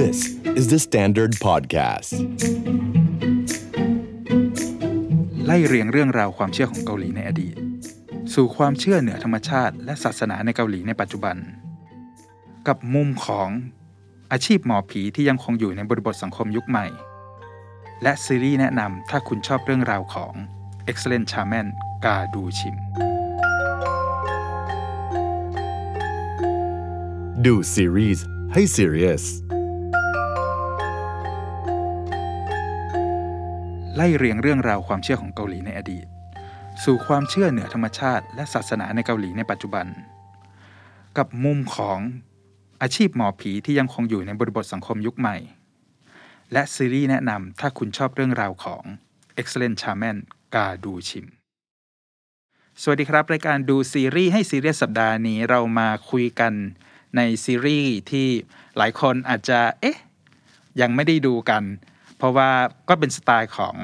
This is the Standard Podcast. ไล่เรียงเรื่องราวความเชื่อของเกาหลีในอดีต สู่ความเชื่อเหนือธรรมชาติ และศาสนาในเกาหลีในปัจจุบัน กับมุมของอาชีพหมอผีที่ยังคงอยู่ในบริบทสังคมยุคใหม่ และซีรีส์แนะนำถ้าคุณชอบเรื่องราวของ Excellent Shaman กาดูชิม ดูซีรีส์ให้ serious ไล่เรียงเรื่องราวความเชื่อของเกาหลีในอดีต สู่ความเชื่อเหนือธรรมชาติ และศาสนาในเกาหลีในปัจจุบัน กับมุมของอาชีพหมอผีที่ยังคงอยู่ในบริบทสังคมยุคใหม่ และซีรีส์แนะนำถ้าคุณชอบเรื่องราวของ Excellent Shaman กาดูชิม สวัสดีครับ รายการดูซีรีส์ให้ซีเรียสสัปดาห์นี้เรามาคุยกันในซีรีส์ที่หลายคนอาจจะเอ๊ะยังไม่ได้ดูกัน เพราะว่าก็เป็นสไตล์ของ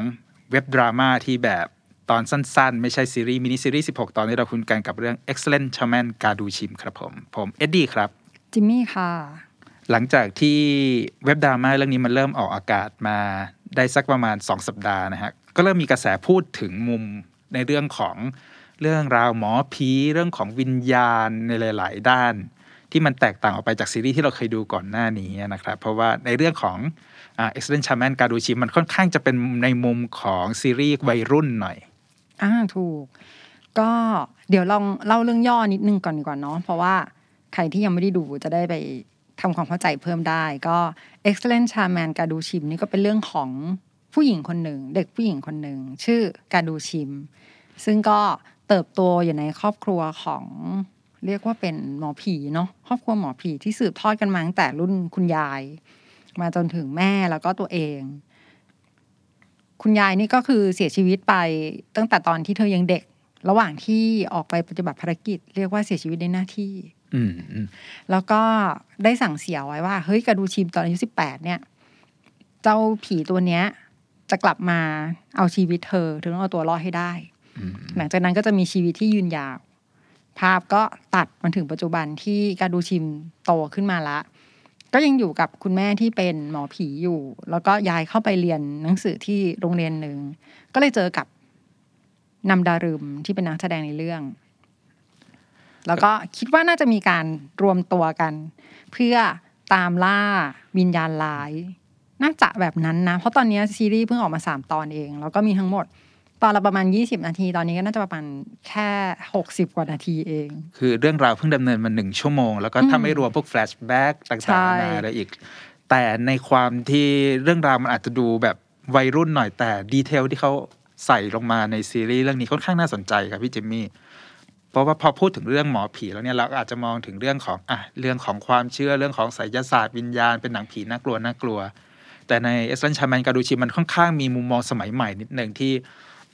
เว็บดราม่าที่แบบตอนสั้นๆ ไม่ใช่ซีรีส์มินิซีรีส์ 16 ตอนที่เราคุ้นกันกับเรื่อง Excellent Shaman กาดูชิมครับผม ผมเอ็ดดี้ครับ จิมมี่ค่ะ หลังจากที่เว็บดราม่าเรื่องนี้มันเริ่มออกอากาศมาได้สักประมาณ 2 สัปดาห์นะฮะ ก็เริ่มมีกระแสพูดถึงมุมในเรื่องของเรื่องราวหมอผีเรื่องของวิญญาณในหลาย ๆ ด้าน ที่มันแตกต่างออกไปจากซีรีส์ที่เราเคยดูก่อนหน้านี้นะครับ เพราะว่าในเรื่องของ อ่า Excellent Shaman การูชิมมันค่อนข้างจะเป็นในมุมของซีรีส์วัยรุ่นหน่อยอ่าถูก ก็เดี๋ยวลองเล่าเรื่องย่อนิดนึงก่อนดีกว่าเนาะเพราะว่าใครที่ยังไม่ได้ดูจะได้ไปทำความเข้าใจเพิ่มได้ ก็ Excellent Shaman กาดูชิมนี่ก็เป็นเรื่องของผู้หญิงคนหนึ่ง เด็กผู้หญิงคนหนึ่ง ชื่อกาดูชิม ซึ่งก็เติบโตอยู่ในครอบครัวของเรียกว่าเป็นหมอผีเนาะครอบครัวหมอผีที่สืบทอดกันมาตั้งแต่รุ่นคุณยาย มาจนถึงแม่แล้วก็ตัวเอง คุณยายนี่ก็คือเสียชีวิตไปตั้งแต่ตอนที่เธอยังเด็ก ระหว่างที่ออกไปปฏิบัติภารกิจ เรียกว่าเสียชีวิตในหน้าที่อืมอืมแล้วก็ได้สั่งเสียไว้ว่า เฮ้ยกระดูชิมตอนอายุสิบแปดเนี่ย เจ้าผีตัวเนี้ย จะกลับมาเอาชีวิตเธอเธอต้องเอาตัวรอดให้ได้อืมหลังจากนั้นก็จะมีชีวิตที่ยืนยาว ภาพก็ตัดมาถึงปัจจุบันที่การดูชิมโตขึ้นมาละ ก็ยังอยู่กับคุณแม่ที่เป็นหมอผีอยู่ แล้วก็ย้ายเข้าไปเรียนหนังสือที่โรงเรียนหนึ่งก็เลยเจอกับนำดารึมที่เป็นนักแสดงในเรื่อง แล้วก็คิดว่าน่าจะมีการรวมตัวกัน เพื่อตามล่าวิญญาณร้าย น่าจะแบบนั้นนะ เพราะตอนนี้ซีรีส์เพิ่งออกมาสามตอนเอง แล้วก็มีทั้งหมด ตอนละประมาณยี่สิบนาที ตอนนี้ก็น่าจะประมาณแค่หกสิบกว่านาทีเอง คือเรื่องราวเพิ่งดำเนินมาหนึ่งชั่วโมง แล้วก็ถ้าไม่รวมพวก flashback ต่างๆใช่นานาอะไรอีก แต่ในความที่เรื่องราวมันอาจจะดูแบบวัยรุ่นหน่อยแต่ detail ที่เขาใส่ลงมาในซีรีส์เรื่องนี้ค่อนข้างน่าสนใจครับพี่จิมมี่เพราะว่าพอพูดถึงเรื่องหมอผีแล้วเนี่ยเราก็อาจจะมองถึงเรื่องของอะเรื่องของความเชื่อเรื่องของไสยศาสตร์วิญญาณเป็นหนังผีน่ากลัวน่ากลัว แต่ใน The Great Shaman กาดูชิมันค่อนข้างมีมุมมองสมัยใหม่นิดหนึ่งที่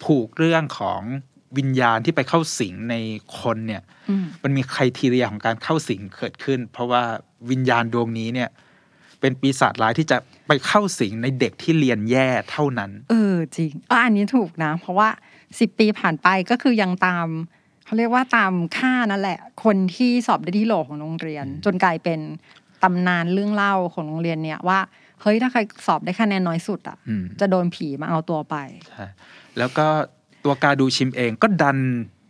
ผูกเรื่องของวิญญาณที่ไปเข้าสิงในคนเนี่ยอืมมันมี criteria ของการเข้าสิงเกิดขึ้น เพราะว่าวิญญาณดวงนี้เนี่ย เป็นปีศาจร้ายที่จะไปเข้าสิงในเด็กที่เรียนแย่เท่านั้น เออจริงอะอันนี้ถูกนะ เพราะว่าสิบปีผ่านไปก็คือยังตามเขาเรียกว่าตามค่านั่นแหละ คนที่สอบได้ที่โหลของโรงเรียน จนกลายเป็นตำนานเรื่องเล่าของโรงเรียนเนี่ยว่าเฮ้ยถ้าใครสอบได้คะแนนน้อยสุดอะอืมจะโดนผีมาเอาตัวไปใช่ แล้วก็ตัวกาดูชิมเองก็ดัน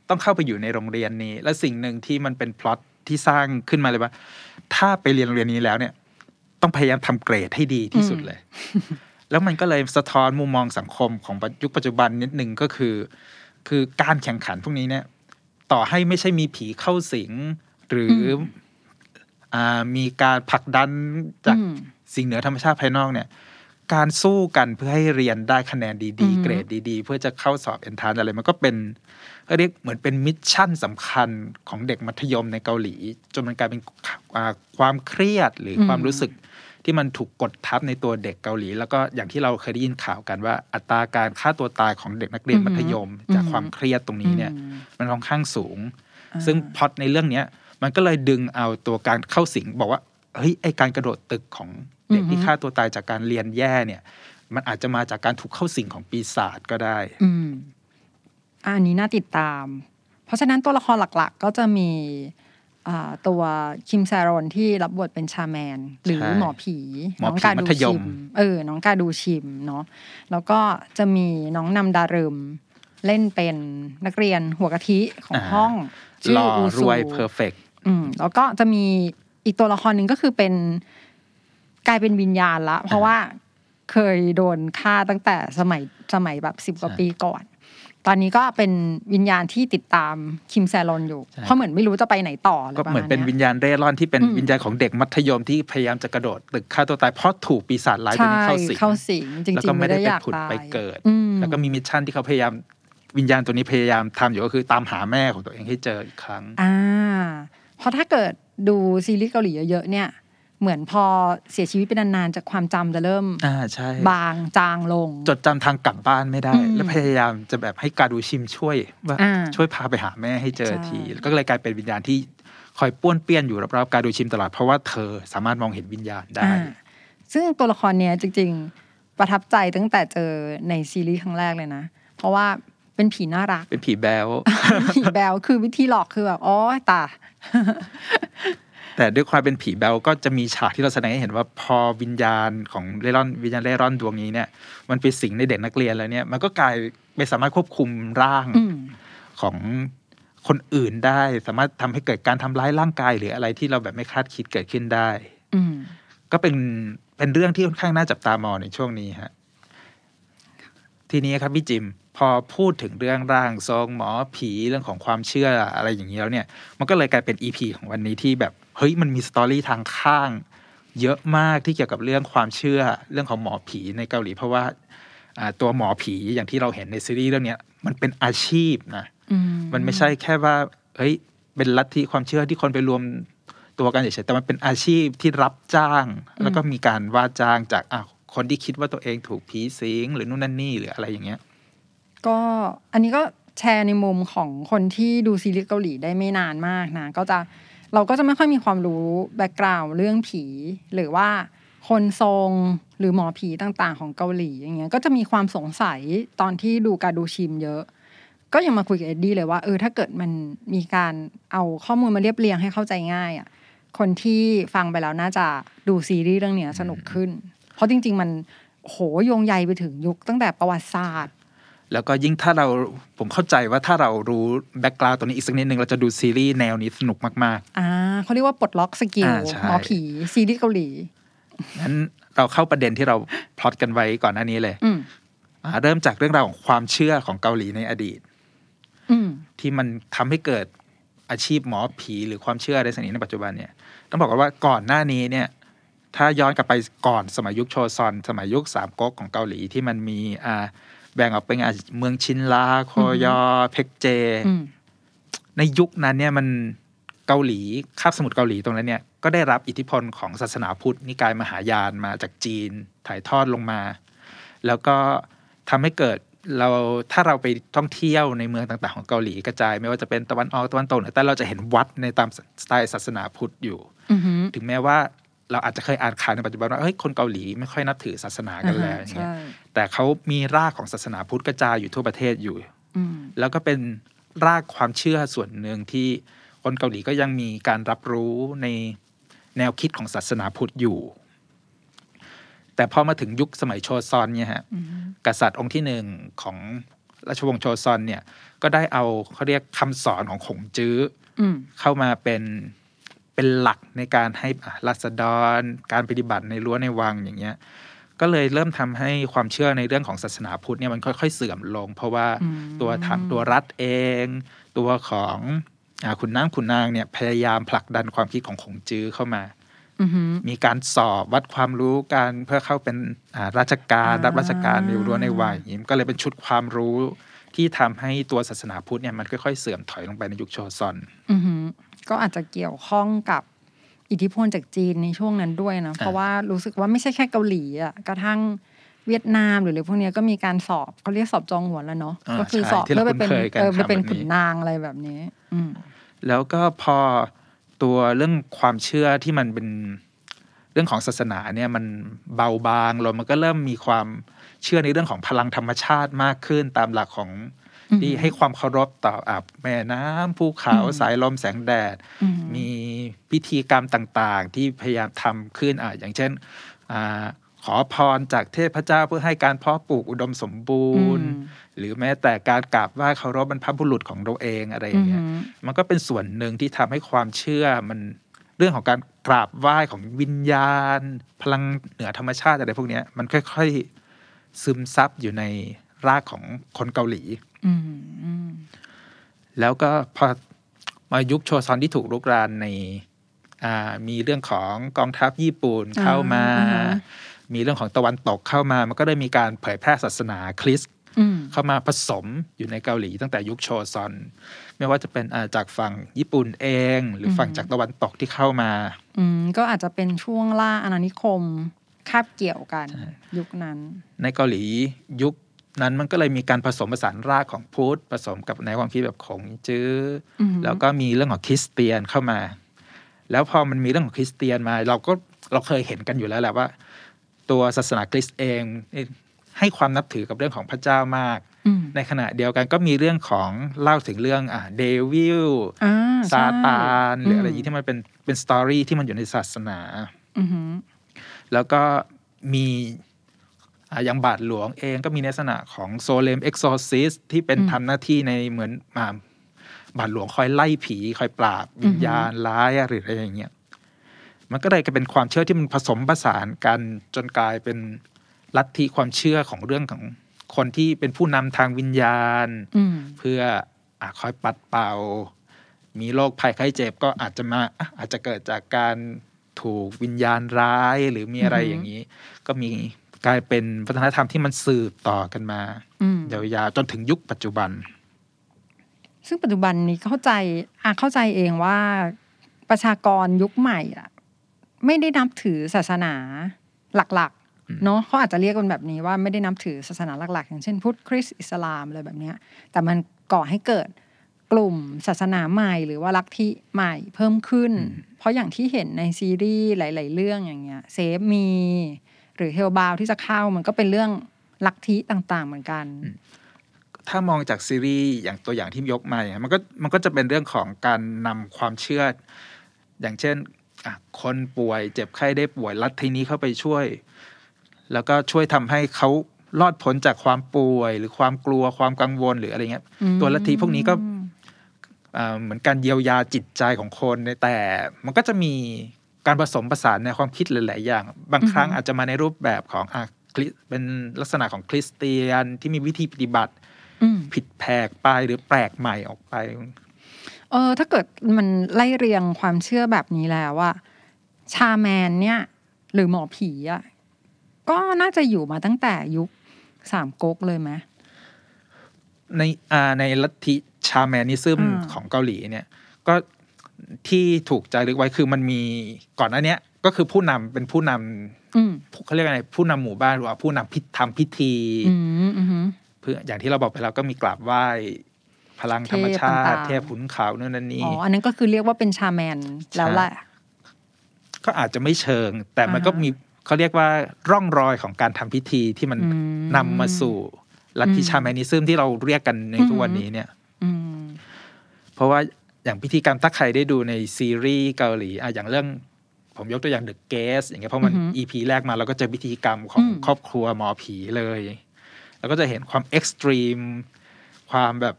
ต้องเข้าไปอยู่ในโรงเรียนนี้ และสิ่งหนึ่งที่มันเป็นพล็อตที่สร้างขึ้นมาเลยว่า ถ้าไปเรียนโรงเรียนนี้แล้วเนี่ย ต้องพยายามทำเกรดให้ดีที่สุดเลย แล้วมันก็เลยสะท้อนมุมมองสังคมของยุคปัจจุบันนิดหนึ่งก็คือ คือการแข่งขันพวกนี้เนี่ย ต่อให้ไม่ใช่มีผีเข้าสิง หรือออ่ามีการผลักดันจากอืมสิ่งเหนือธรรมชาติภายนอกเนี่ย การสู้กันเพื่อให้เรียนได้คะแนนดีอืๆมเกรดดีๆ เพื่อจะเข้าสอบเอนทานอะไรมันก็เป็นก็เรียกเหมือนเป็นมิชชั่นสำคัญของเด็กมัธยมในเกาหลี จนมันกลายเป็นอ่าความเครียดหรือความรู้สึกที่มันถูกกดทับในตัวเด็กเกาหลี แล้วก็อย่างที่เราเคยได้ยินข่าวกันว่า อัตราการฆ่าตัวตายของเด็กนักเรียนมัธยม จากความเครียดตรงนี้เนี่ยอืมมันค่อนข้างสูงอ่าซึ่งพล็อตในเรื่องเนี้ยมันก็เลยดึงเอาตัวการเข้าสิงบอกว่าเฮ้ยไอการกระโดดตึกของเด็กที่ฆ่าตัวตายจากการเรียนแย่เนี่ย มันอาจจะมาจากการถูกเข้าสิงของปีศาจก็ได้ อืมอะอันนี้น่าติดตาม เพราะฉะนั้นตัวละครหลักๆ ก็จะมีอ่าตัวคิมแซรอนที่รับบทเป็นชาแมน หรือใช่หมอผีหมอน้องผีกามัดูธยชิมมเออ น้องกาดูชิมเนาะแล้วก็จะมีน้องนำดารึมเล่นเป็นนักเรียนหัวกะทิของห้องชื่หล่ออูรซูวยเพอร์เฟกอืมแล้วก็จะมีอีกตัวละครหนึ่งก็คือเป็น กลายเป็นวิญญาณละ เพราะว่าเคยโดนฆ่าตั้งแต่สมัยสมัยแบบสิบกว่าใช่ปีก่อน ตอนนี้ก็เป็นวิญญาณที่ติดตามคิมแซลอนอยู่ใช่เพราะเหมือนไม่รู้จะไปไหนต่ออะไรก็ประเหมืมาอณนเป็นเนี้ยวิญญาณเร่ร่อนที่เป็นอืมวิญญาณของเด็กมัธยมที่พยายามจะกระโดดตึกฆ่าตัวตายเพราะถูกปีศาจร้ายตัวใช่นี้เข้าสิงเข้าสิงจริงแล้วๆก็ไม่ได้อไปยากผุดตายไปเกิดอืมแล้วก็มีมิชชั่นที่เขาพยายามวิญญาณตัวนี้พยายามทำอยู่ก็คือตามหาแม่ของตัวเองให้เจออีกครั้ง อ่า เพราะถ้าเกิดดูซีรีส์เกาหลีเยอะๆเนี่ย เหมือนพอเสียชีวิตไปนานๆจากความจำจะเริ่มอ่าใช่บางจางลง จดจำทางกลับบ้านไม่ได้อืมแล้วพยายามจะแบบให้การดูชิมช่วยว่าอ่าช่วยพาไปหาแม่ให้เจอใช่ทีแล้วก็เลยกลายเป็นวิญญาณที่คอยป้วนเปี้ยนอยู่รอบๆการดูชิมตลอดเพราะว่าเธอสามารถมองเห็นวิญญาณได้อ่าซึ่งตัวละครเนี้ยจริง ๆ ประทับใจตั้งแต่เจอในซีรีส์ครั้งแรกเลยนะ เพราะว่าเป็นผีน่ารัก เป็นผีแบลผีแบลคือวิธีหลอกคือแบบอ๋อตา แต่ด้วยความเป็นผีแบลก็จะมีฉากที่เราแสดงให้เห็นว่าพอวิญญาณของเร่ร่อนวิญญาณเร่ร่อนดวงนี้เนี่ย มันไปสิงในเด็กนักเรียนแล้วเนี่ยมันก็กลายไม่สามารถควบคุมร่างอืมของคนอื่นได้ สามารถทำให้เกิดการทำร้ายร่างกายหรืออะไรที่เราแบบไม่คาดคิดเกิดขึ้นได้ อืมก็เป็นเป็นเรื่องที่ค่อนข้างน่าจับตามองในช่วงนี้ฮะทีนี้ครับพี่จิมพอพูดถึงเรื่องร่างทรงหมอผีเรื่องของความเชื่ออะไรอย่างนี้แล้วเนี่ย มันก็เลยกลายเป็นอีพีของวันนี้ที่แบบ เฮ้ยมันมีสตอรี่ทางข้าง เยอะมากที่เกี่ยวกับเรื่องความเชื่อเรื่องของหมอผีในเกาหลี เพราะว่าอ่าตัวหมอผีอย่างที่เราเห็นในซีรีส์เรื่องเนี้ยมันเป็นอาชีพนะอืมมันไม่ใช่แค่ว่าเฮ้ยเป็นลัทธิความเชื่อที่คนไปรวมตัวกันเฉยๆแต่มันเป็นอาชีพที่รับจ้าง แล้วก็มีการว่าจ้างจากอะคนที่คิดว่าตัวเองถูกผีสิงหรือนู่นนั่นนี่หรืออะไรอย่างเงี้ย ก็อันนี้ก็แชร์ในมุมของคนที่ดูซีรีส์เกาหลีได้ไม่นานมากนะ ก็จะ เราก็จะไม่ค่อยมีความรู้แบ็กกราวด์เรื่องผี หรือว่าคนทรงหรือหมอผีต่างๆ ของเกาหลีอย่างเงี้ยก็จะมีความสงสัยตอนที่ดูการดูชิมเยอะ ก็ยังมาคุยกับเอ็ดดี้เลยว่าเออถ้าเกิดมันมีการเอาข้อมูลมาเรียบเรียงให้เข้าใจง่ายอะคนที่ฟังไปแล้วน่าจะดูซีรีส์เรื่องเนี้ยสนุกขึ้น เพราะจริง ๆ มันโหโยงใยไปถึงยุคตั้งแต่ประวัติศาสตร์ แล้วก็ยิ่งถ้าเราผมเข้าใจว่าถ้าเรารู้ background ตัวนี้อีกสักนิดนึงเราจะดูซีรีส์แนวนี้สนุกมากอ่าเขาเรียกว่าปลดล็อก skill อ่าใช่หมอผีซีรีส์เกาหลีๆงั้นเราเข้าประเด็นที่เราพล็อตกันไว้ก่อนหน้านี้เลยอืมอ่าเริ่มจากเรื่องราวของความเชื่อของเกาหลีในอดีตอืมที่มันทำให้เกิดอาชีพหมอผีหรือความเชื่อในสมัยในปัจจุบันเนี่ย ต้องบอกกันว่าก่อนหน้านี้เนี่ยถ้าย้อนกลับไปก่อนสมัยยุคโชซอน สมัยยุคสามก๊กของเกาหลีที่มันมีอ่า แบ่งออกเป็นอ่าเมืองชินลาโคยอเพกเจอืมในยุคนั้นเนี่ยมันเกาหลีคาบสมุทรเกาหลีตรงนั้นเนี่ยก็ได้รับอิทธิพลของศาสนาพุทธนิกายมหายานมาจากจีนถ่ายทอดลงมา แล้วก็ทำให้เกิดเราถ้าเราไปท่องเที่ยวในเมืองต่าง ๆ ของเกาหลีกระจาย ไม่ว่าจะเป็นตะวันออกตะวันตกเหนือแต่เราจะเห็นวัดในตามสไตล์ศาสนาพุทธอยู่อือหือถึงแม้ว่า เราอาจจะเคยอ่านข่าวในปัจจุบันว่าเฮ้ยคนเกาหลีไม่ค่อยนับถือศาสนากันแล้วอย่างเงี้ยใช่แต่เขามีรากของศาสนาพุทธกระจายอยู่ทั่วประเทศอยู่อืมแล้วก็เป็นรากความเชื่อส่วนหนึ่งที่คนเกาหลีก็ยังมีการรับรู้ในแนวคิดของศาสนาพุทธอยู่ แต่พอมาถึงยุคสมัยโชซอนเนี่ยฮะอืมกษัตริย์องค์ที่หนึ่งของราชวงศ์โชซอนเนี่ย ก็ได้เอาเขาเรียกคำสอนของขงจื้ออืมเข้ามาเป็น เป็นหลักในการให้อะรัษฎร การปฏิบัติในรั้วในวังอย่างเงี้ยก็เลยเริ่มทำให้ความเชื่อในเรื่องของศาสนาพุทธเนี่ยมันค่อย ๆ เสื่อมลง เพราะว่าอืมตัวทางตัวรัฐเอง ตัวของอาขุนนางขุนนางเนี่ยพยายามผลักดันความคิดของขงจื้อเข้ามาอือหือมีการสอบวัดความรู้การเพื่อเข้าเป็นอ่าราชการอ่ารัรับราชการในรั้วในวังอย่างนี้มันก็เลยเป็นชุดความรู้ที่ทำให้ตัวศาสนาพุทธเนี่ยมันค่อยๆเสื่อมถอยลงไปในยุคโชซอนอือหือ ก็อาจจะเกี่ยวข้องกับอิทธิพลจากจีนในช่วงนั้นด้วยนะ เพราะว่ารู้สึกว่าไม่ใช่แค่เกาหลีอะกระทั่งเวียดนามหรืออะไรพวกเนี้ยก็มีการสอบเขาเรียกสอบจองหัวนแล้วเนาะอ่าก็คือใช่สอบที่เราเพื่อไปเป็นคุ้นเคยกันเออไปเป็นทำแบบนี้ขุนนางอะไรแบบนี้ อืมแล้วก็พอตัวเรื่องความเชื่อที่มันเป็นเรื่องของศาสนาเนี่ยมันเบาบางลงมันก็เริ่มมีความเชื่อในเรื่องของพลังธรรมชาติมากขึ้นตามหลักของอืม ที่ให้ความเคารพต่ออะแม่น้ำภูเขาอืมสายลมแสงแดดอืมมีพิธีกรรมต่างๆ ที่พยายามทำขึ้นอะอย่างเช่นอาขอพรจากเทพเจ้าเพื่อให้การเพาะปลูกอุดมสมบูรณ์อืมหรือแม้แต่การกราบไหว้เคารพบรรพบุรุษของเราเองอะไรอย่างเงี้ยอืมมันก็เป็นส่วนหนึ่งที่ทำให้ความเชื่อมันเรื่องของการกราบไหว้ของวิญญาณ พลังเหนือธรรมชาติอะไรพวกเนี้ยมันค่อย ๆ ซึมซับอยู่ในรากของคนเกาหลีอืมอืม แล้วก็พอมายุคโชซอนที่ถูกลุกรานในอ่ามีเรื่องของกองทัพญี่ปุ่นเข้ามาอ่าฮะมีเรื่องของตะวันตกเข้ามา มันก็ได้มีการเผยแพร่ศาสนาคริสต์อืมเข้ามาผสมอยู่ในเกาหลีตั้งแต่ยุคโชซอน ไม่ว่าจะเป็นอ่าจากฝั่งญี่ปุ่นเอง หรือฝั่งจากตะวันตกที่เข้ามา อืมก็อาจจะเป็นช่วงล่าอาณานิคมคาบเกี่ยวกัน ยุคนั้น ในเกาหลียุค นั้นมันก็เลยมีการผสมผสานรากของพุทธผสมกับในวความคิดแบบของจื้ออมแล้วก็มีเรื่องของคริสเตียนเข้ามา แล้วพอมันมีเรื่องของคริสเตียนมา เราก็เราเคยเห็นกันอยู่แล้วแหละว่า ตัวศาสนาคริสต์เอง ให้ความนับถือกับเรื่องของพระเจ้ามากอืมในขณะเดียวกันก็มีเรื่องของเล่าถึงเรื่องอ่า devil อ่าซาตานหรืออะไรมอย่างนี้ที่มันเป็นเป็น story ที่มันอยู่ในศาสนาอือหือแล้วก็มี อ่าอย่างบาทหลวงเองก็มีในลักษณะของ solemn exorcist ที่เป็นอืมทำหน้าที่ในเหมือนอ่าบาทหลวงคอยไล่ผี คอยปราบวิญญาณร้ายหรืออะไรอย่างเงี้ยมันก็เลยกลายเป็นความเชื่อที่มันผสมผสานกันจนกลายเป็นลัทธิความเชื่อของเรื่องของคนที่เป็นผู้นำทางวิญญาณอืมเพื่ออาคอยปัดเป่า มีโรคภัยไข้เจ็บก็อาจจะมาอะอาจจะเกิดจากการถูกวิญญาณร้ายหรือมีอะไรอือหือออย่างนี้ ก็มี กลายเป็นวัฒนธรรมที่มันสืบต่อกันมาอืมยาวๆจนถึงยุคปัจจุบัน ซึ่งปัจจุบันนี้เข้าใจอะเข้าใจเองว่าประชากรยุคใหม่อะไม่ได้นับถือศาสนาหลักๆเนาะเขาอาจจะเรียกกันแบบนี้ว่าไม่ได้นับถือศาสนาหลักๆ อย่างเช่นพุทธคริสต์อิสลามอะไรแบบเนี้ยแต่มันก่อให้เกิดกลุ่มศาสนาใหม่หรือว่าลัทธิใหม่เพิ่มขึ้น เพราะอย่างที่เห็นในซีรีส์หลาย ๆ เรื่องอย่างเงี้ย Save Me หรือ Hellbound ที่จะเข้ามันก็เป็นเรื่องลัทธิต่างๆเหมือนกัน ถ้ามองจากซีรีส์อย่างตัวอย่างที่ยกมาอย่างมันก็มันก็จะเป็นเรื่องของการนำความเชื่อ อย่างเช่นอะคนป่วยเจ็บไข้ได้ป่วยลัทธินี้เข้าไปช่วย แล้วก็ช่วยทำให้เขารอดพ้นจากความป่วย หรือความกลัวความกังวลหรืออะไรเงี้ยอืมตัวลัทธิพวกนี้ก็อ่าเหมือนการเยียวยาจิตใจของคนแต่มันก็จะมี การผสมผสานในความคิดหลาย ๆ อย่าง บางครั้งอาจจะมาในรูปแบบของอะคริสเป็นลักษณะของคริสเตียนที่มีวิธีปฏิบัติอืมผิดแผกไปหรือแปลกใหม่ออกไปเออถ้าเกิดมันไล่เรียงความเชื่อแบบนี้แล้วว่าชาแมนเนี่ย หรือหมอผีอะก็น่าจะอยู่มาตั้งแต่ยุคสามก๊กเลยไหมในอ่าในลัทธิชาแมนิซึมอ่าของเกาหลีเนี่ย ก็ ที่ถูกจารึกไว้คือมันมีก่อนหน้าเนี้ยก็คือผู้นำเป็นผู้นำอืมเขาเรียกอะไรผู้นำหมู่บ้านหรือว่าผู้นำพิธทำพิธีอืมอืมเพื่ออย่างที่เราบอกไปแล้วก็มีกราบไหว้พลังธรรมชาเทพติต่างๆเทพขุนเขานู่นนั่นนี่อ๋ออันนั้นก็คือเรียกว่าเป็นชาแมนแล้วแหละก็อาจจะไม่เชิง แต่มันอ่าฮะก็มีเขาเรียกว่าร่องรอยของการทำพิธีที่มันอืมนำมาสู่ลัทธิอืมชาแมนิซึมที่เราเรียกกันในทุกวันอืมนี้เนี่ยอืมเพราะว่า อย่างพิธีกรรมถ้าใครได้ดูในซีรีส์เกาหลีอะอย่างเรื่องผมยกตัวอย่าง The Guest อย่างเงี้ยเพราะมันอือหือ EP แรกมาเราก็เจอพิธีกรรมของอืมครอบครัวหมอผีเลย แล้วก็จะเห็นความเอ็กซ์ตรีมความแบบ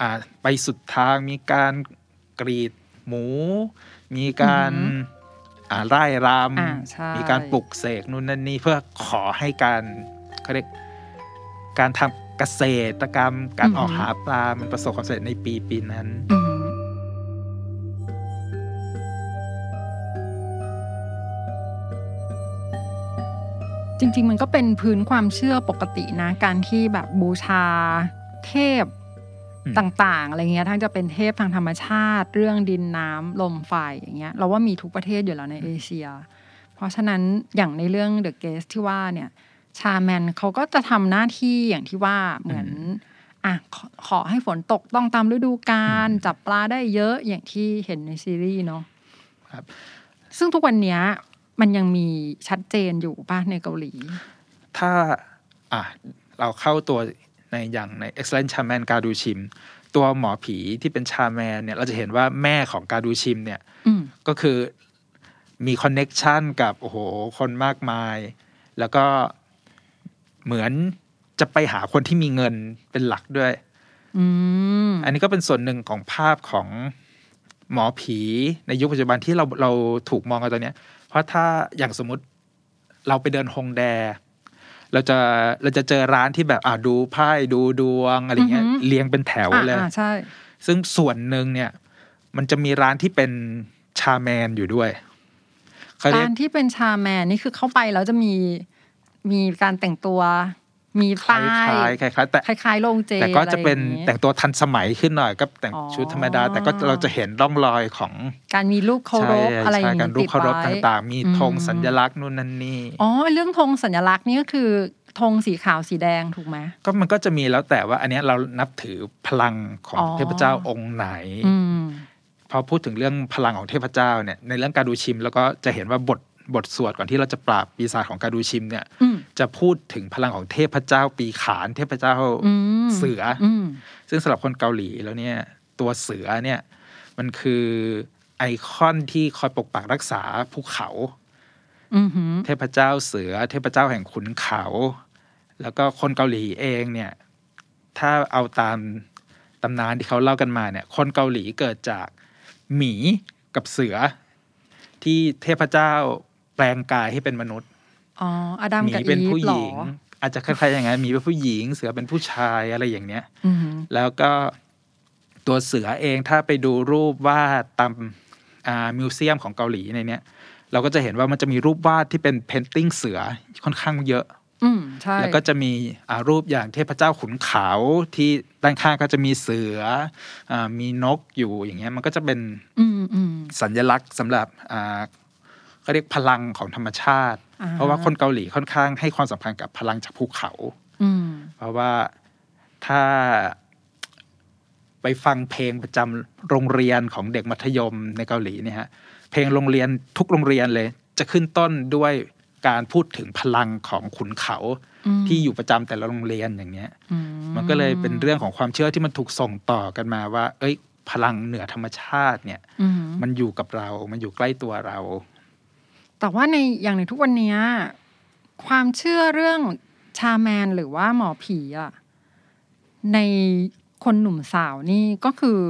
อ่าไปสุดทางมีการกรีดหมู มีการอ่าไล่รอ่าใช่ำมีการปลุกเสกนู่นนั่นนี่เพื่อขอให้การเขาเรียกการทำเกษตรกรรมการออกหาปลา มันประสบความสำเร็จในปีปีนั้น จริง ๆ มันก็เป็นพื้นความเชื่อปกตินะ การที่แบบบูชาเทพอืมต่างๆอะไรเงี้ยทั้งจะเป็นเทพทางธรรมชาติ เรื่องดินน้ำลมไฟอย่างเงี้ย เราว่ามีทุกประเทศอยู่แล้วในเอเชีย เพราะฉะนั้นอย่างในเรื่อง The Guest ที่ว่าเนี่ยชาแมนเขาก็จะทำหน้าที่อย่างที่ว่าเหมือนอะขอขอให้ฝนตกต้องตามฤดูกาลจับปลาได้เยอะอย่างที่เห็นในซีรีส์เนาะครับ ซึ่งทุกวันเนี้ย มันยังมีชัดเจนอยู่ป่ะในเกาหลี ถ้าอะเราเข้าตัวในอย่างใน Excellent Shaman กาดูชิม ตัวหมอผีที่เป็นชาแมนเนี่ยเราจะเห็นว่าแม่ของกาดูชิมเนี่ยอืมก็คือมีคอนเน็กชันกับโอ้โหคนมากมาย แล้วก็เหมือนจะไปหาคนที่มีเงินเป็นหลักด้วยอืมอันนี้ก็เป็นส่วนหนึ่งของภาพของหมอผีในยุคปัจจุบันที่เราเราถูกมองกันตอนเนี้ยเพ ราะถ้าอย่างสมมุติเราไปเดินฮงแด เราจะเราจะเจอร้านที่แบบอ่าดูไพ่ดูดวงอะไรเงี้ยอือหือเรียงเป็นแถวอ่าเลยอ่าใช่ ซึ่งส่วนหนึ่งเนี่ย มันจะมีร้านที่เป็นชาแมนอยู่ด้วยเขาเรียกากรที่เป็นชาแมนนี่คือเข้าไปแล้วจะมีมีการแต่งตัว มีคป้าล้ายยๆคล้ายๆแต่คล้ายๆโรงเจแต่ก็จะเป็นอไรอย่างงี้แต่งตัวทันสมัยขึ้นหน่อย ก็แต่งอ๋อชุดธรรมดา แต่ก็เราจะเห็นร่องรอยของ การมีรูปเคารพใช่อะไรอย่างใช่การรูติปดเคารพไว้ต่างๆ มีธงอืมสัญลักษณ์นู่นนั่นนี่อ๋อเรื่องธงสัญลักษณ์นี่ก็คือธงสีขาวสีแดงถูกไหมก็มันก็จะมีแล้วแต่ว่าอันเนี้ยเรานับถือพลังของอ๋อเทพเจ้าองค์ไหนอืมพอพูดถึงเรื่องพลังของเทพเจ้าเนี่ยในเรื่องการดูชิม แล้วก็จะเห็นว่าบท บทสวดก่อนที่เราจะปราบปีศาจของการดูชิมเนี่ยอืมจะพูดถึงพลังของเทพเจ้าปีขาน เทพเจ้าอืมเสือออืมซึ่งสำหรับคนเกาหลีแล้วเนี่ย ตัวเสือเนี่ยมันคือไอคอนที่คอยปกปักรักษาภูเขาอืมหืมเทพเจ้าเสือ เทพเจ้าแห่งขุนเขา แล้วก็คนเกาหลีเองเนี่ย ถ้าเอาตามตำนานที่เขาเล่ากันมาเนี่ย คนเกาหลีเกิดจากหมีกับเสือ ที่เทพเจ้า แปลงกายให้เป็นมนุษย์อ๋ออดัมหมีกับอีเป็นผู้ฟหเหรอญิง อาจจะคล้ายๆอย่างนั้นหมีเป็นผู้หญิง เสือเป็นผู้ชายอะไรอย่างเนี้ยอืมหืมแล้วก็ตัวเสือเองถ้าไปดูรูปวาดตามอ่ามิวเซียมของเกาหลีในเนี้ยเราก็จะเห็นว่ามันจะมีรูปวาดที่เป็นเพนติ้งเสือค่อนข้างเยอะอืมใช่แล้วก็จะมีอ่ารูปอย่างเทพเจ้าขุนเขาที่ด้านข้างก็จะมีเสืออามีนกอยู่อย่างเงี้ยมันก็จะเป็นอืมอืมสัญลักษณ์สำหรับอ่า เขาเรียกพลังของธรรมชาติอ่าเพราะว่าคนเกาหลีค่อนข้างให้ความสำคัญกับพลังจากภูเขาอืมเพราะว่าถ้าไปฟังเพลงประจำโรงเรียนของเด็กมัธยมในเกาหลีเนี่ยฮะเพลงโรงเรียนทุกโรงเรียนเลย จะขึ้นต้นด้วยการพูดถึงพลังของขุนเขาอืมที่อยู่ประจำแต่ละโรงเรียนอย่างเงี้ยอืมันก็เลยเป็นเรื่องของความเชื่อที่มันถูกส่งต่อกันมาว่า เอ้ย พลังเหนือธรรมชาติเนี่ยอืมมันอยู่กับเรา มันอยู่ใกล้ตัวเรา แต่ว่าในอย่างในทุกวันเนี้ยความเชื่อเรื่องชาแมนหรือว่าหมอผีอะในคนหนุ่มสาวนี่ก็คือ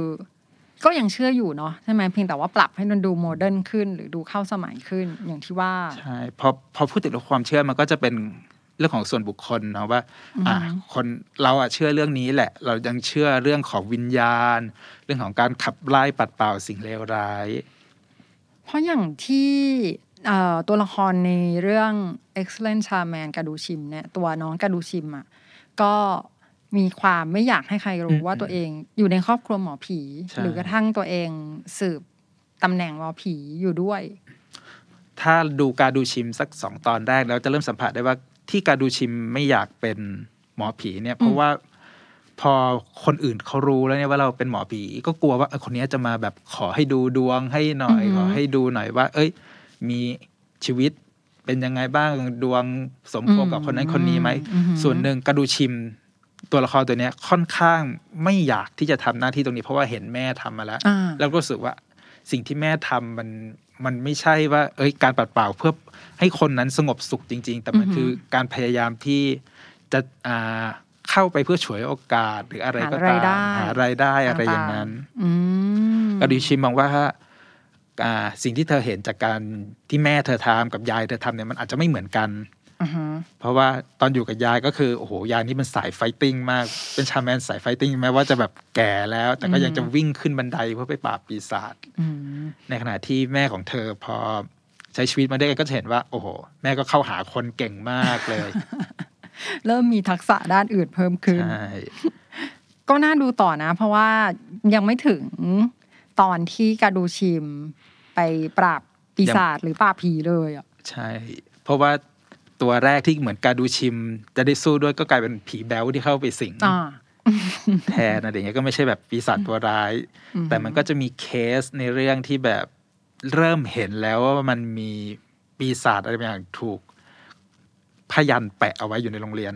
ก็ยังเชื่ออยู่เนาะใช่ไหมเพียงแต่ว่าปรับให้มันดูโมเดิร์นขึ้น หรือดูเข้าสมัยขึ้นอย่างที่ว่าใช่พอพอพูดถึงเรื่องความเชื่อมันก็จะเป็นเรื่องของส่วนบุคคลเนาะว่า อะคนเราอะเชื่อเรื่องนี้แหละ เรายังเชื่อเรื่องของวิญญาณ เรื่องของการขับไล่ปัดเป่าสิ่งเลวร้าย เพราะอย่างที่เอ่อ ตัวละครในเรื่อง Excellent Charman กาดูชิมเนี่ยตัวน้องกาดูชิมอะก็มีความไม่อยากให้ใครรู้อืมว่าตัวเองอยู่ในครอบครัวหมอผีใช่หรือกระทั่งตัวเองสืบตำแหน่งหมอผีอยู่ด้วย ถ้าดูการดูชิมสักสองตอนแรกแล้วจะเริ่มสัมผัสได้ว่าที่การดูชิมไม่อยากเป็นหมอผีเนี่ย เพราะว่าพอคนอื่นเขารู้แล้วเนี่ยว่าเราเป็นหมอผี ก็กลัวว่าเออคนนี้จะมาแบบขอให้ดูดวงให้หน่อยอือฮึขอให้ดูหน่อยว่า เอ้ย มีชีวิตเป็นยังไงบ้างดวงสมพงษ์กับคนนั้นคนนี้ไหมอือหือส่วนหนึ่งการดูชิมตัวละครตัวเนี้ยค่อนข้างไม่อยากที่จะทำหน้าที่ตรงนี้เพราะว่าเห็นแม่ทำมาแล้วอ่าแล้วก็รู้สึกว่าสิ่งที่แม่ทำมันมันไม่ใช่ว่า เอ้ยการปัดเป่าเพื่อให้คนนั้นสงบสุขจริง ๆ แต่มันอือหือคือการพยายามที่จะอ่าเข้าไปเพื่อฉวยโอกาสหรืออะไรก็หาตารายได้มหารายได้อะไรอย่างนั้นอืมกดิชิมมองว่าอ่า สิ่งที่เธอเห็นจากการที่แม่เธอทำกับยายเธอทำเนี่ยมันอาจจะไม่เหมือนกันอือฮึเพราะว่าตอนอยู่กับยายก็คือโอ้โหยายนี่เป็นสายไฟติ้งมาก เป็นชาแมนสายไฟติ้งแม้ว่าจะแบบแก่แล้ว แต่ก็ยังจะวิ่งขึ้นบันไดเพื่อไปปราบปีศาจอืมในขณะที่แม่ของเธอพอใช้ชีวิตมาด้วยกันก็จะเห็นว่า โอ้โห แม่ก็เข้าหาคนเก่งมากเลย เริ่มมีทักษะด้านอื่นเพิ่มขึ้นใช่ก็น่าดูต่อนะ เพราะว่ายังไม่ถึง ตอนที่กาดูชิมไปปราบปีศาจหรือปราบผีเลยอะใช่ เพราะว่าตัวแรกที่เหมือนการดูชิม จะได้สู้ด้วยก็กลายเป็นผีแบลที่เข้าไปสิงอ่าแทนอะไรอย่างเงี้ยก็ไม่ใช่แบบปีศาจตัวร้ายอืมแต่มันก็จะมีเคสในเรื่องที่แบบเริ่มเห็นแล้วว่ามันมีปีศาจอะไรบางอย่างถูกยันต์แปะเอาไว้อยู่ในโรงเรียน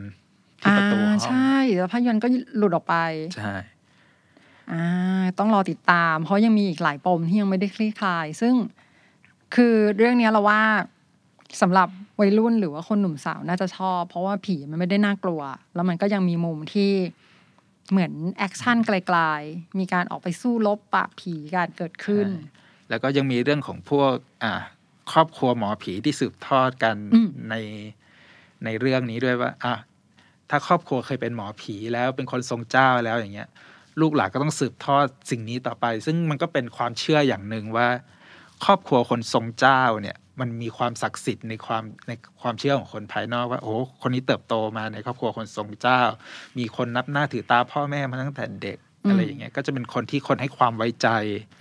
ที่ประตูห้องใช่แล้วพอยันต์ก็หลุดออกไป ใช่ อ่าต้องรอติดตาม เพราะยังมีอีกหลายปมที่ยังไม่ได้คลี่คลาย ซึ่งคือเรื่องเนี้ยเราว่าสำหรับวัยรุ่นหรือว่าคนหนุ่มสาวน่าจะชอบ เพราะว่าผีมันไม่ได้น่ากลัว แล้วมันก็ยังมีมุมที่เหมือน action ไกลๆ มีการออกไปสู้รบปราบผีการเกิดขึ้นใช่แล้วก็ยังมีเรื่องของพวกอ่าครอบครัวหมอผีที่สืบทอดกันอืมในในเรื่องนี้ด้วยว่าอะถ้าครอบครัวเคยเป็นหมอผีแล้วเป็นคนทรงเจ้าแล้วอย่างเงี้ย ลูกหลานก็ต้องสืบทอดสิ่งนี้ต่อไป ซึ่งมันก็เป็นความเชื่ออย่างหนึ่งว่า ครอบครัวคนทรงเจ้าเนี่ยมันมีความศักดิ์สิทธิ์ในความในความเชื่อของคนภายนอกว่าโอ้คนนี้เติบโตมาในครอบครัวคนทรงเจ้า มีคนนับหน้าถือตาพ่อแม่มาตั้งแต่เด็กอืมอะไรอย่างเงี้ยก็จะเป็นคนที่คนให้ความไว้ใจ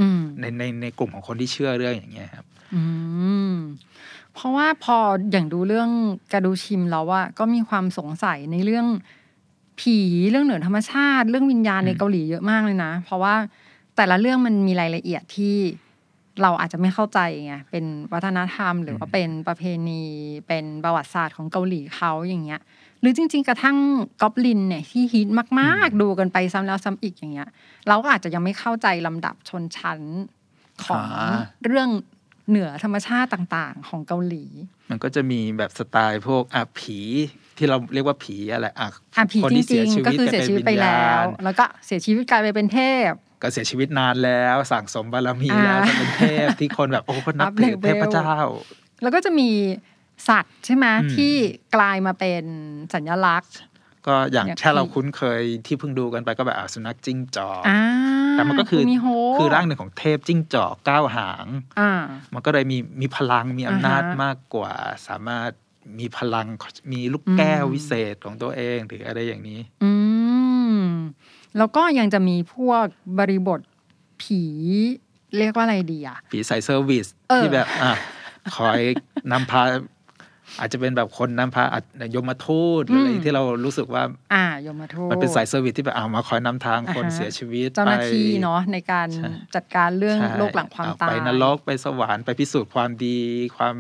อืมในในในกลุ่มของคนที่เชื่อเรื่องอย่างเงี้ยครับอืมเพราะว่าพออย่างดูเรื่องกระดูชิมแล้วว่าก็มีความสงสัยในเรื่อง ผีเรื่องเหนือธรรมชาติ เรื่องวิญญาณในอืมเกาหลีเยอะมากเลยนะ เพราะว่าแต่ละเรื่องมันมีรายละเอียดที่เราอาจจะไม่เข้าใจไงเป็นวัฒนธรรม หรือว่าเป็นประเพณีเป็นประวัติศาสตร์ของเกาหลีเขาอย่างเงี้ย หรือจริง ๆ กระทั่งกอบลินเนี่ยที่ฮิตมาก ๆ ดูกันไปซ้ำแล้วซ้ำอีกอย่างเงี้ย เราก็อาจจะยังไม่เข้าใจลำดับชนชั้นของอ่าเรื่องเหนือธรรมชาติต่าง ๆ ของเกาหลี มันก็จะมีแบบสไตล์พวกอะผี ที่เราเรียกว่าผีอะไรอะอะผีคนจที่เสีริยงชีๆก็วิตคือเสียชีวิตไปแล้วต่เป็นญาณแล้วก็เสียชีวิตกลายไปเป็นเทพ ก็เสียชีวิตนานแล้วสั่งสมบารมีอ่าแล้วจะเป็นเทพที่คนแบบโอ้คนนับอัพถือเลเวลเทพเจ้า แล้วก็จะมีสัตว์ใช่ไหมอืมที่กลายมาเป็นสัญลักษณ์ก็อย่างอย่างถ้าเราที่คุ้นเคยที่เพิ่งดูกันไปก็แบบอะสุนัขจิ้งจอกอ่าแต่มันก็คือมีโฮคือร่างหนึ่งของเทพจิ้งจอกเก้าหางอ่ามันก็เลยมีมีพลังมีอำนาจอ่าฮะมากกว่าสามารถ มีพลังมีลูกแก้วอืมวิเศษของตัวเองหรืออะไรอย่างนี้ อืมแล้วก็ยังจะมีพวกบริบทผี เรียกว่าอะไรดีอะผีใส่เซอร์วิสเออที่แบบอะคอยนำพาอาจจะเป็นแบบคนนำพาอาจยมทูตหรืออะไรที่เรารู้สึกว่า อ่ายมทูตมันเป็นสาย ser vice ที่แบบเอามาคอยนำทางคนอ่าฮะเสียชีวิตเจ้าหน้าไปที่เนาะในการใช่จัดการเรื่องใช่โลกหลังความเอตายไปนรกไปสวรรค์ไปพิสูจน์ความดีความ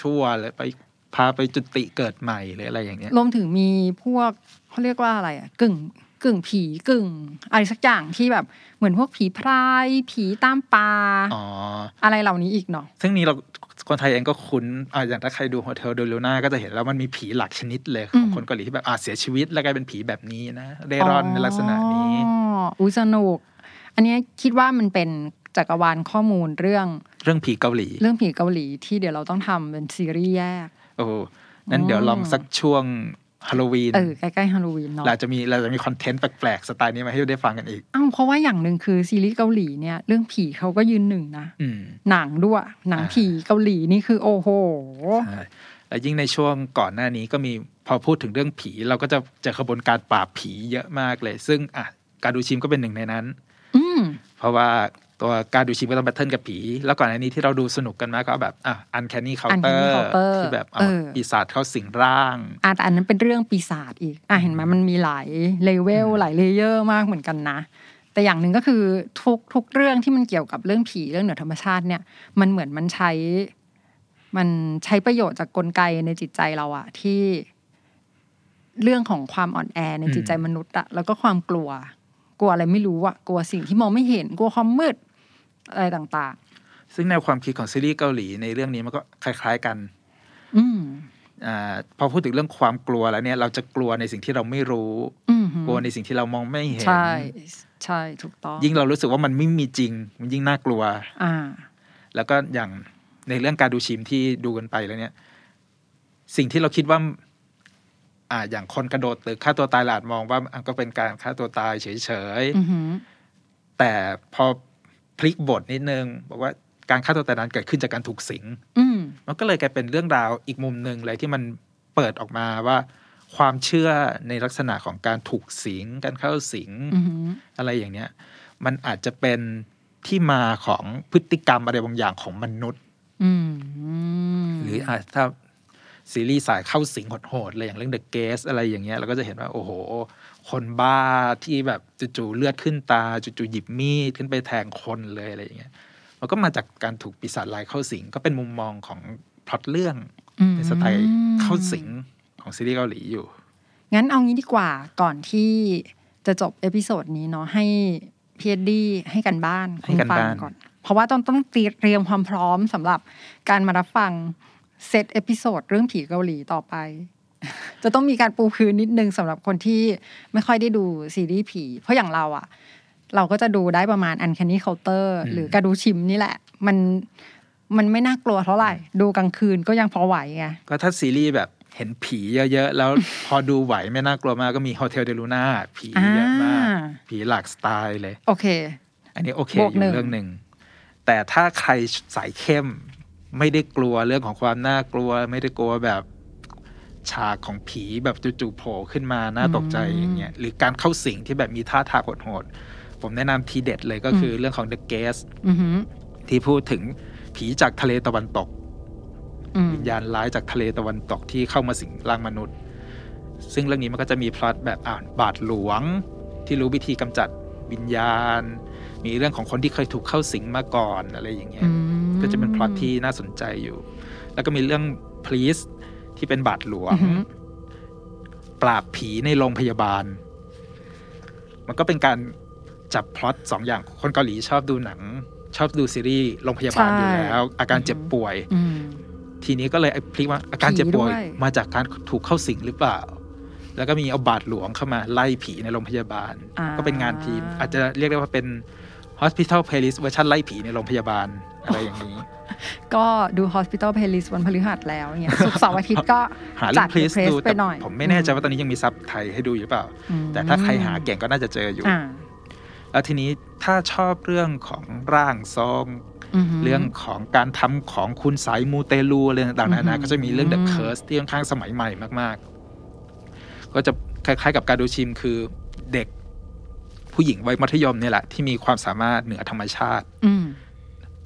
ชั่วเลยไป พาไปจุติเกิดใหม่หรืออะไรอย่างเงี้ยรวมถึงมีพวกเขาเรียกว่าอะไรอะกึ่งกึ่งผีกึ่งอะไรสักอย่างที่แบบเหมือนพวกผีพรายผีตามป่าอ๋ออะไรเหล่านี้อีกเนาะซึ่งนี้เราคนไทยเองก็คุ้นอ่าอย่างถ้าใครดู Hotel Del Luna ก็จะเห็นแล้วมันมีผีหลากชนิดเลยของคนเกาหลีที่แบบอ่าเสียชีวิตแล้วกลายเป็นผีแบบนี้นะเร่ร่อนในลักษณะนี้อ๋ออุ้ยสนุก อันเนี้ยคิดว่ามันเป็นจักรวาลข้อมูลเรื่อง เรื่องผีเกาหลี เรื่องผีเกาหลีที่เดี๋ยวเราต้องทำเป็นซีรีส์แยก โอ้นั้นเดี๋ยวลองสักช่วงฮาโลวีนเออใกล้ๆฮาโลวีนเนาะเราจะมีเราจะมีคอนเทนต์แปลกๆ สไตล์นี้มาให้ได้ฟังกันอีกอ้าวเพราะว่าอย่างหนึ่งคือซีรีส์เกาหลีเนี่ยเรื่องผีเขาก็ยืนหนึ่งนะอืมหนังด้วยหนังอ่าผีเกาหลีนี่คือโอ้โหใช่แล้วยิ่งในช่วงก่อนหน้านี้ก็มีพอพูดถึงเรื่องผี เราก็จะเจอขบวนการปราบผีเยอะมากเลย ซึ่งอะการดูชิมก็เป็นหนึ่งในนั้นอืมเพราะว่า ตัวการดูชิมก็ต้องแบทเทิลกับผี แล้วก่อนหน้านี้ที่เราดูสนุกกันมากก็แบบอะอันแคนนี่เคาน์เตอ Uncanny ร์ Counter ที่แบบเอาเออปีศาจเข้าสิงร่างอะแต่อันนั้นเป็นเรื่องปีศาจอีกอะเห็นไหมมันมีหลายเลเวลหลายเลเยอร์มากเหมือนกันนะ แต่อย่างหนึ่งก็คือทุกทุกเรื่องที่มันเกี่ยวกับเรื่องผีเรื่องเหนือธรรมชาติเนี่ย มันเหมือนมันใช้ มันใช้ประโยชน์จากกลไกในจิตใจเราอะที่เรื่องของความอ่อนแอในจิตใจมนุษย์อะแล้วก็ความกลัวกลัวอะไรไม่รู้อะกลัวสิ่งที่มองไม่เห็น กลัวความมืด อะไรต่างซึ่งแนวความคิดของซีรีส์เกาหลีในเรื่องนี้มันก็คล้ายๆกันๆอืมอ่าพอพูดถึงเรื่องความกลัวแล้วเนี่ย เราจะกลัวในสิ่งที่เราไม่รู้อืมกลัวในสิ่งที่เรามองไม่เห็น ใช่ใช่ถูกต้อง ยิ่งเรารู้สึกว่ามันไม่มีจริง มันยิ่งน่ากลัว อ่า แล้วก็อย่างในเรื่องการดูชิมที่ดูกันไปแล้วเนี่ย สิ่งที่เราคิดว่า อ่า อย่างคนกระโดดตึกฆ่าตัวตายเราอาจมองว่าอะก็เป็นการฆ่าตัวตายเฉยอือหือๆแต่พอ พลิกบทนิดนึง บอกว่าการฆ่าตัวตายนั้นเกิดขึ้นจากการถูกสิงอืมมันก็เลยกลายเป็นเรื่องราวอีกมุมหนึ่งเลยที่มันเปิดออกมาว่า ความเชื่อในลักษณะของการถูกสิง การเข้าสิงอือหืออะไรอย่างเนี้ย มันอาจจะเป็นที่มาของพฤติกรรมอะไรบางอย่างของมนุษย์อืมหรืออาจถ้าซีรีส์สายเข้าสิงโหดๆเลยอย่างเรื่อง The Guest อะไรอย่างเงี้ยเราก็จะเห็นว่า โอ้โห คนบ้าที่แบบจู่ๆเลือดขึ้นตาจู่ๆหยิบมีดขึ้นไปแทงคนเลยอะไรอย่างเงี้ยมันก็มาจากการถูกปีศาจร้ายเข้าสิงก็เป็นมุมมองของพล็อตเรื่องอืมในสไตล์เข้าสิงของซีรีส์เกาหลีอยู่ งั้นเอางี้ดีกว่าก่อนที่จะจบ episode นี้เนาะให้พีเอดีให้กันบ้านให้กันฟับ้านก่อน เพราะว่าต้องต้องเตรียมความพร้อมสำหรับการมารับฟัง set episode เรื่องผีเกาหลีต่อไป จะต้องมีการปูพื้นนิดนึงสำหรับคนที่ไม่ค่อยได้ดูซีรีส์ผี เพราะอย่างเราอะเราก็จะดูได้ประมาณอัน c น n ี c เคาน์เตอร์หรือกระดูชิมนี่แหละ มันมันไม่น่ากลัวเท่าไหร่ ดูกลางคืนก็ยังพอไหวไงก็ถ้าซีรีส์แบบเห็นผีเยอะ ๆ แล้วพอดูไหวไม่น่ากลัวมากก็มี Hotel de Luna ผีเยอะมากอ่าผีหลากสไตล์เลย โอเค อันนี้โอเคบวกอยู่หนึ่งเรื่องหนึ่ง แต่ถ้าใครสายเข้ม ไม่ได้กลัวเรื่องของความน่ากลัว ไม่ได้กลัวแบบ ฉากของผีแบบจู่ๆโผล่ขึ้นมาน่าตกใจอย่างเงี้ยหรือการเข้าสิงที่แบบมีท่าทางโหดๆผมแนะนำทีเด็ดเลยก็คือเรื่องของ The Guest อือหือที่พูดถึงผีจากทะเลตะวันตกอืมวิญญาณร้ายจากทะเลตะวันตกที่เข้ามาสิงร่างมนุษย์ ซึ่งเรื่องนี้มันก็จะมีพล็อตแบบอ่านบาทหลวง ที่รู้วิธีกำจัดวิญญาณ มีเรื่องของคนที่เคยถูกเข้าสิงมาก่อนอะไรอย่างเงี้ยอืมก็จะเป็นพล็อตที่น่าสนใจอยู่ แล้วก็มีเรื่องพลีส ที่เป็นบาทหลวงอือหือปราบผีในโรงพยาบาล มันก็เป็นการจับพล็อตสองอย่างคนเกาหลีชอบดูหนัง ชอบดูซีรีส์โรงพยาบาลอยู่แล้ว อาการเจ็บป่วยอืมทีนี้ก็เลยพลิกว่าอาการเจ็บป่วยผีด้วย มาจากการถูกเข้าสิงหรือเปล่า แล้วก็มีเอาบาดหลวงเข้ามาไล่ผีในโรงพยาบาลอ่าก็เป็นงานทีม อาจจะเรียกได้ว่าเป็น Hospital Playlist เวอร์ชันไล่ผีในโรงพยาบาล อะไรอย่างนี้ ก็ดู Hospital Playlist วันพฤหัสแล้วเนี่ยศุกร์เสาร์อาทิตย์ก็หาจัเรื่ดอง Please ดูไปแต่หน่อยผมไม่แน่ใจว่าตอนนี้ยังมีซับไทยให้ดูอยู่เปล่าอืมแต่ถ้าใครหาเก่งก็น่าจะเจออยู่อ่าแล้วทีนี้ถ้าชอบเรื่องของร่างทรงหืเรื่องของการทำของคุณสายมูเตลูอะไรต่างๆนาอือหืนาอก็จะมีเรื่อง The Curse ที่ค่อนข้างสมัยใหม่มาก ๆ ก็จะคล้ายๆ กับการดูชิมคือเด็ก ผู้หญิงวัยมัธยมเนี่ยแหละที่มีความสามารถเหนือธรรมชาติอืม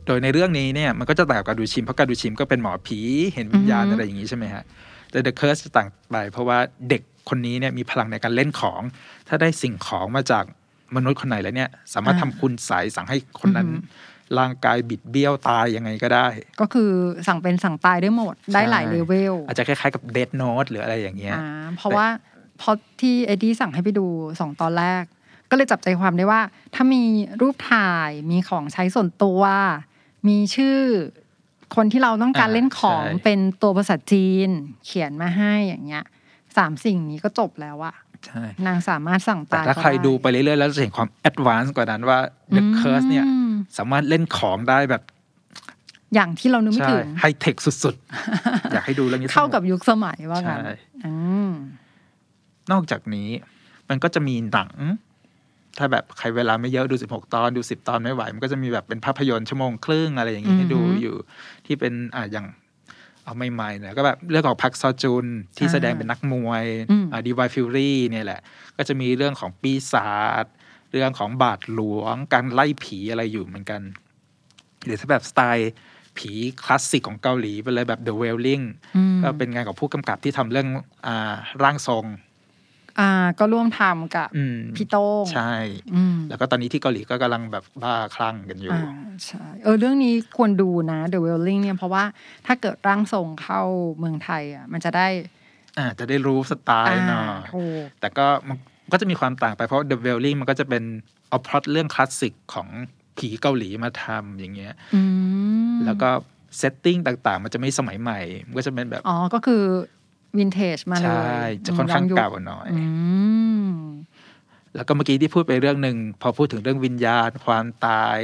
โดยในเรื่องนี้เนี่ยมันก็จะต่างกับการดูชิมเพราะการดูชิมก็เป็นหมอผีเห็นวิญญาณอือฮึอะไรอย่างนี้ใช่ไหมฮะแต่ The Curse จะต่างไป เพราะว่าเด็กคนนี้เนี่ยมีพลังในการเล่นของ ถ้าได้สิ่งของมาจากมนุษย์คนไหนแล้วเนี่ย สามารถทำคุณใสยสั่งให้คนนั้นร่างกายบิดเบี้ยวตายยังไงก็ได้ ก็คือสั่งเป็นสั่งตายได้หมดได้หลายใช่เลเวลอาจจะคล้ายๆกับ Dead Note หรืออะไรอย่างเงี้ยอ่าเพราะว่าพอที่เอ็ดดี้สั่งให้ไปดูสองตอนแรก ก็เลยจับใจความได้ว่า ถ้ามีรูปถ่ายมีของใช้ส่วนตัว มีชื่อคนที่เราต้องการอ่าเล่นของใช่เป็นตัวภาษาจีน เขียนมาให้อย่างเงี้ยสามสิ่งนี้ก็จบแล้วอะใช่นางสามารถสั่งแต่ตายถ้าก็ใครไดูไปเรื่อยๆ แล้วจะเห็นความแอดวานซ์กว่านั้นว่า The อืม Curse เนี่ย สามารถเล่นของได้แบบ อย่างที่เรานึกไม่ใช่ถึงไฮเทคสุดๆ อยากให้ดูเรื่องนี้เข้ากับยุคสมัยว่างั้นใช่อืมนอกจากนี้มันก็จะมีหนัง ถ้าแบบใครเวลาไม่เยอะดู 16 ตอนดู 10 ตอนไม่ไหว มันก็จะมีแบบเป็นภาพยนตร์ชั่วโมงครึ่งอะไรอย่างนี้ให้ดูอือฮึอยู่ที่เป็นอ่าอย่างเอาไม่ใหม่ๆหน่อยก็แบบเรื่องของพักซอจุนที่อ่าแสดงเป็นนักมวยอืมอ่าดีวายฟิวรี่เนี่ยแหละ ก็จะมีเรื่องของปีศาจเรื่องของบาทหลวง การไล่ผีอะไรอยู่เหมือนกัน หรือถ้าแบบสไตล์ผีคลาสสิกของเกาหลีไปเลยแบบ The Wailing อืมก็เป็นงานของผู้กำกับที่ทำเรื่องอ่าร่างทรง อ่าก็ร่วมทำกับอืมพี่โต้งใช่อืมแล้วก็ตอนนี้ที่เกาหลีก็กำลังแบบบ้าคลั่งกันอยู่อ่าใช่เออเรื่องนี้ควรดูนะ The Wailing เนี่ยเพราะว่าถ้าเกิดร่างทรงเข้าเมืองไทยอะมันจะได้อ่าจะได้รู้สไตล์หน่อยถูกแต่ก็มันก็จะมีความต่างไปเพราะ The Wailing มันก็จะเป็นเอาพล็อตเรื่องคลาสสิกของผีเกาหลีมาทำอย่างเงี้ยอืมแล้วก็ setting ต่างๆ มันจะไม่สมัยใหม่ มันก็จะเป็นแบบ อ๋อ ก็คือ วินเทจมาเลยใช่จะค่อนข้างยุคเก่าหน่อยอืมแล้วก็เมื่อกี้ที่พูดไปเรื่องหนึ่งพอพูดถึงเรื่องวิญญาณ ความตาย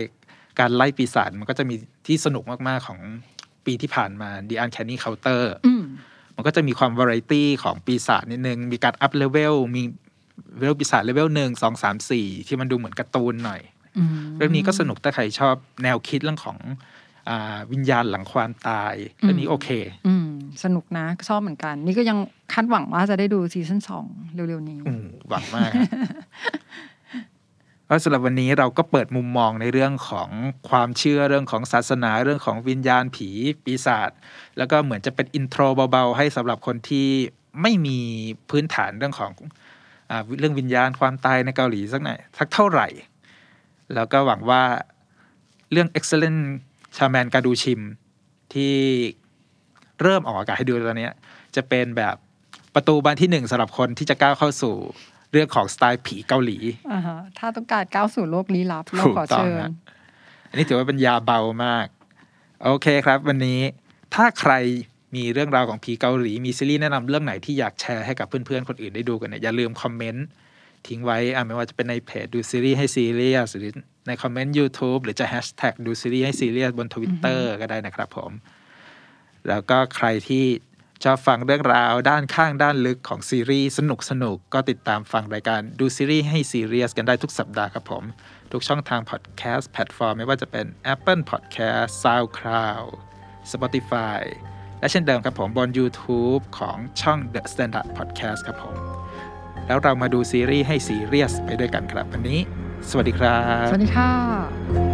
การไล่ปีศาจมันก็จะมีที่สนุกมากๆของปีที่ผ่านมา The Uncanny Counter อืมมันก็จะมีความวาไรตี้ของปีศาจนิดนึง มีการ up level มีเลเวลปีศาจเลเวลหนึ่งสองสามสี่ที่มันดูเหมือนการ์ตูนหน่อยอืมเรื่องนี้ก็สนุกถ้าใครชอบแนวคิดเรื่องของอาวิญญาณหลังความตายเรื่องนี้โอเคอืม สนุกนะ ชอบเหมือนกัน นี่ก็ยังคาดหวังว่าจะได้ดู season สองเร็วๆนี้อืมหวังมากครับก็สำหรับวันนี้เราก็เปิดมุมมองในเรื่องของความเชื่อเรื่องของศาสนาเรื่องของวิญญาณผีปีศาจแล้วก็เหมือนจะเป็น introเบาๆ ให้สำหรับคนที่ไม่มีพื้นฐานเรื่องของอาเรื่องวิญญาณความตายในเกาหลีสักหน่อยสักเท่าไหร่ แล้วก็หวังว่าเรื่อง excellent ชาแมนกาดูชิมที่ เริ่มออกอากาศให้ดูตอนเนี้ยจะเป็นแบบประตูบานที่หนึ่งสำหรับคนที่จะก้าวเข้าสู่เรื่องของสไตล์ผีเกาหลีอ่าฮะถ้าต้องการก้าวสู่โลกลี้ลับเราถูกขอต้องเชิญฮะอันนี้ถือว่าเป็นยาเบามาก โอเคครับ วันนี้ถ้าใครมีเรื่องราวของผีเกาหลี มีซีรีส์แนะนำเรื่องไหนที่อยากแชร์ให้กับเพื่อนๆ คนอื่นได้ดูกันเนี่ยอย่าลืมคอมเมนต์ทิ้งไว้อะไม่ว่าจะเป็นในเพจดูซีรีส์ให้ซีเรียสหรือในคอมเมนต์ YouTube หรือจะแฮชแท็กดูซีรีส์ให้ซีเรียสบนทวิตเตอร์ก็ได้นะครับผม แล้วก็ใครที่ชอบฟังเรื่องราวด้านข้างด้านลึกของซีรีส์สนุกสนุกๆก็ติดตามฟังรายการดูซีรีส์ให้ซีเรียสกันได้ทุกสัปดาห์ครับผม ทุกช่องทางพอดแคสต์แพลตฟอร์มไม่ว่าจะเป็น Apple Podcast SoundCloud Spotify และเช่นเดิมครับผมบน YouTube ของช่อง The Standard Podcast ครับผม แล้วเรามาดูซีรีส์ให้ซีเรียสไปด้วยกันครับวันนี้ สวัสดีครับ สวัสดีค่ะ